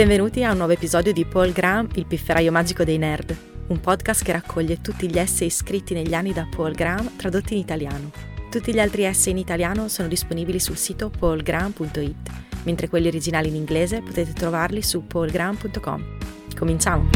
Benvenuti a un nuovo episodio di Paul Graham, il pifferaio magico dei nerd, un podcast che raccoglie tutti gli essay scritti negli anni da Paul Graham tradotti in italiano. Tutti gli altri essay in italiano sono disponibili sul sito paulgraham.it, mentre quelli originali in inglese potete trovarli su paulgraham.com. Cominciamo!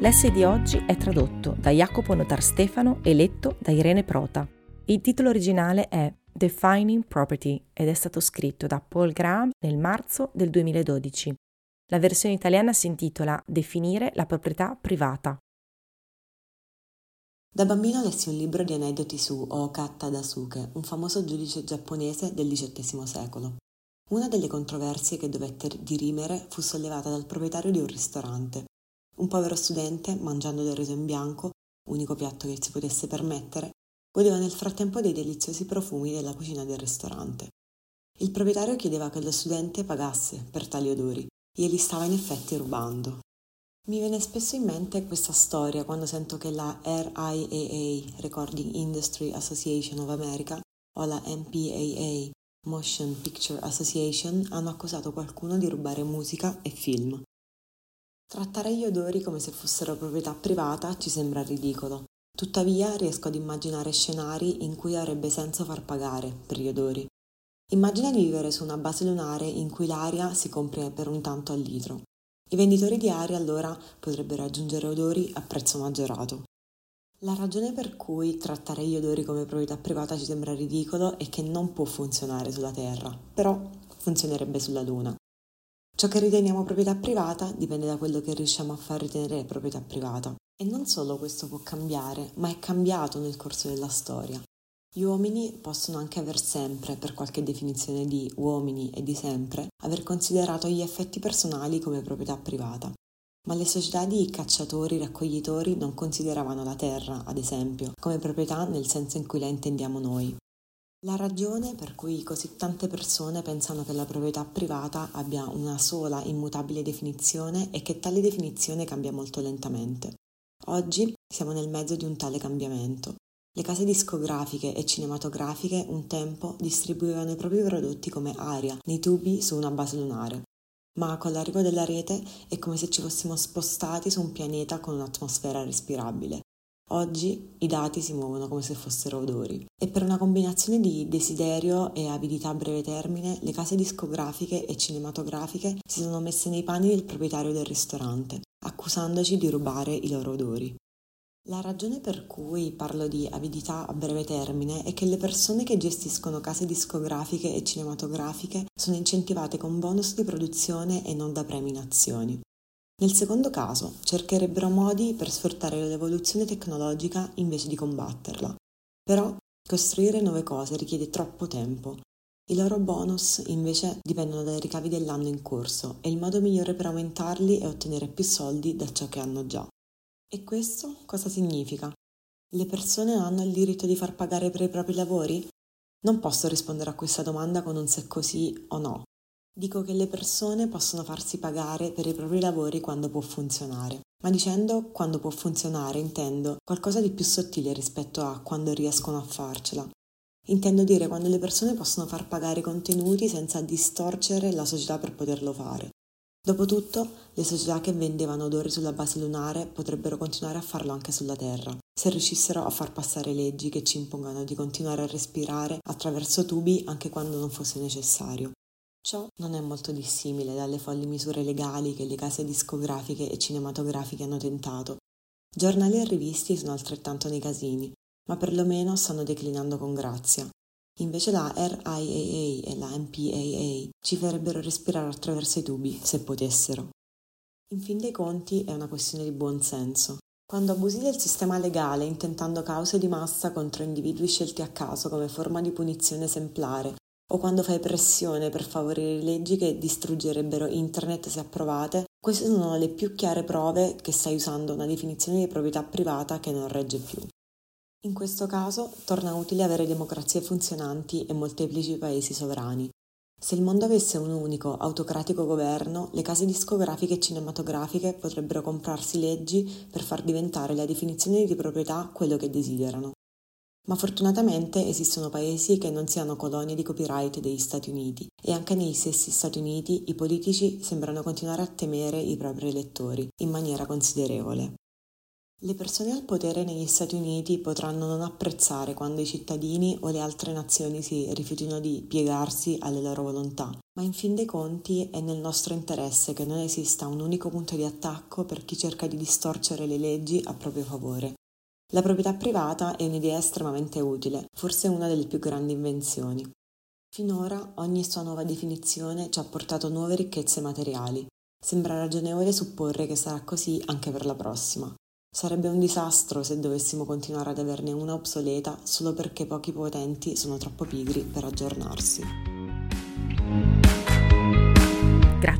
L'essay di oggi è tradotto da Jacopo Notar Stefano e letto da Irene Prota. Il titolo originale è Defining Property ed è stato scritto da Paul Graham nel marzo del 2012. La versione italiana si intitola Definire la proprietà privata. Da bambino lessi un libro di aneddoti su Oka Tadasuke, un famoso giudice giapponese del XVIII secolo. Una delle controversie che dovette dirimere fu sollevata dal proprietario di un ristorante. Un povero studente, mangiando del riso in bianco, unico piatto che si potesse permettere, godeva nel frattempo dei deliziosi profumi della cucina del ristorante. Il proprietario chiedeva che lo studente pagasse per tali odori e gli stava in effetti rubando. Mi viene spesso in mente questa storia quando sento che la RIAA, Recording Industry Association of America, o la MPAA, Motion Picture Association, hanno accusato qualcuno di rubare musica e film. Trattare gli odori come se fossero proprietà privata ci sembra ridicolo, Tuttavia riesco ad immaginare scenari in cui avrebbe senso far pagare per gli odori. Immagina di vivere su una base lunare in cui l'aria si compra per un tanto al litro. I venditori di aria allora potrebbero aggiungere odori a prezzo maggiorato. La ragione per cui trattare gli odori come proprietà privata ci sembra ridicolo è che non può funzionare sulla Terra, però funzionerebbe sulla Luna. Ciò che riteniamo proprietà privata dipende da quello che riusciamo a far ritenere proprietà privata. E non solo questo può cambiare, ma è cambiato nel corso della storia. Gli uomini possono anche aver sempre, per qualche definizione di uomini e di sempre, aver considerato gli effetti personali come proprietà privata. Ma le società di cacciatori-raccoglitori non consideravano la terra, ad esempio, come proprietà nel senso in cui la intendiamo noi. La ragione per cui così tante persone pensano che la proprietà privata abbia una sola immutabile definizione è che tale definizione cambia molto lentamente. Oggi siamo nel mezzo di un tale cambiamento. Le case discografiche e cinematografiche un tempo distribuivano i propri prodotti come aria nei tubi su una base lunare, ma con l'arrivo della rete è come se ci fossimo spostati su un pianeta con un'atmosfera respirabile. Oggi i dati si muovono come se fossero odori e per una combinazione di desiderio e avidità a breve termine le case discografiche e cinematografiche si sono messe nei panni del proprietario del ristorante accusandoci di rubare i loro odori. La ragione per cui parlo di avidità a breve termine è che le persone che gestiscono case discografiche e cinematografiche sono incentivate con bonus di produzione e non da premi in azioni. Nel secondo caso cercherebbero modi per sfruttare l'evoluzione tecnologica invece di combatterla. Però costruire nuove cose richiede troppo tempo i loro bonus invece dipendono dai ricavi dell'anno in corso e il modo migliore per aumentarli è ottenere più soldi da ciò che hanno già. E questo cosa significa? Le persone hanno il diritto di far pagare per i propri lavori? Non posso rispondere a questa domanda con un se così o no. Dico che le persone possono farsi pagare per i propri lavori quando può funzionare. Ma dicendo quando può funzionare intendo qualcosa di più sottile rispetto a quando riescono a farcela. Intendo dire quando le persone possono far pagare i contenuti senza distorcere la società per poterlo fare. Dopotutto, le società che vendevano odori sulla base lunare potrebbero continuare a farlo anche sulla Terra, se riuscissero a far passare leggi che ci impongano di continuare a respirare attraverso tubi anche quando non fosse necessario. Ciò non è molto dissimile dalle folli misure legali che le case discografiche e cinematografiche hanno tentato. Giornali e rivisti sono altrettanto nei casini, ma perlomeno stanno declinando con grazia. Invece la RIAA e la MPAA ci farebbero respirare attraverso i tubi, se potessero. In fin dei conti è una questione di buon senso. Quando abusi del sistema legale intentando cause di massa contro individui scelti a caso come forma di punizione esemplare, o quando fai pressione per favorire leggi che distruggerebbero internet se approvate, queste sono le più chiare prove che stai usando una definizione di proprietà privata che non regge più. In questo caso torna utile avere democrazie funzionanti e molteplici paesi sovrani. Se il mondo avesse un unico, autocratico governo, le case discografiche e cinematografiche potrebbero comprarsi leggi per far diventare la definizione di proprietà quello che desiderano. Ma fortunatamente esistono paesi che non siano colonie di copyright degli Stati Uniti e anche negli stessi Stati Uniti i politici sembrano continuare a temere i propri elettori in maniera considerevole. Le persone al potere negli Stati Uniti potranno non apprezzare quando i cittadini o le altre nazioni si rifiutino di piegarsi alle loro volontà, ma in fin dei conti è nel nostro interesse che non esista un unico punto di attacco per chi cerca di distorcere le leggi a proprio favore. La proprietà privata è un'idea estremamente utile, forse una delle più grandi invenzioni. Finora ogni sua nuova definizione ci ha portato nuove ricchezze materiali. Sembra ragionevole supporre che sarà così anche per la prossima. Sarebbe un disastro se dovessimo continuare ad averne una obsoleta solo perché pochi potenti sono troppo pigri per aggiornarsi.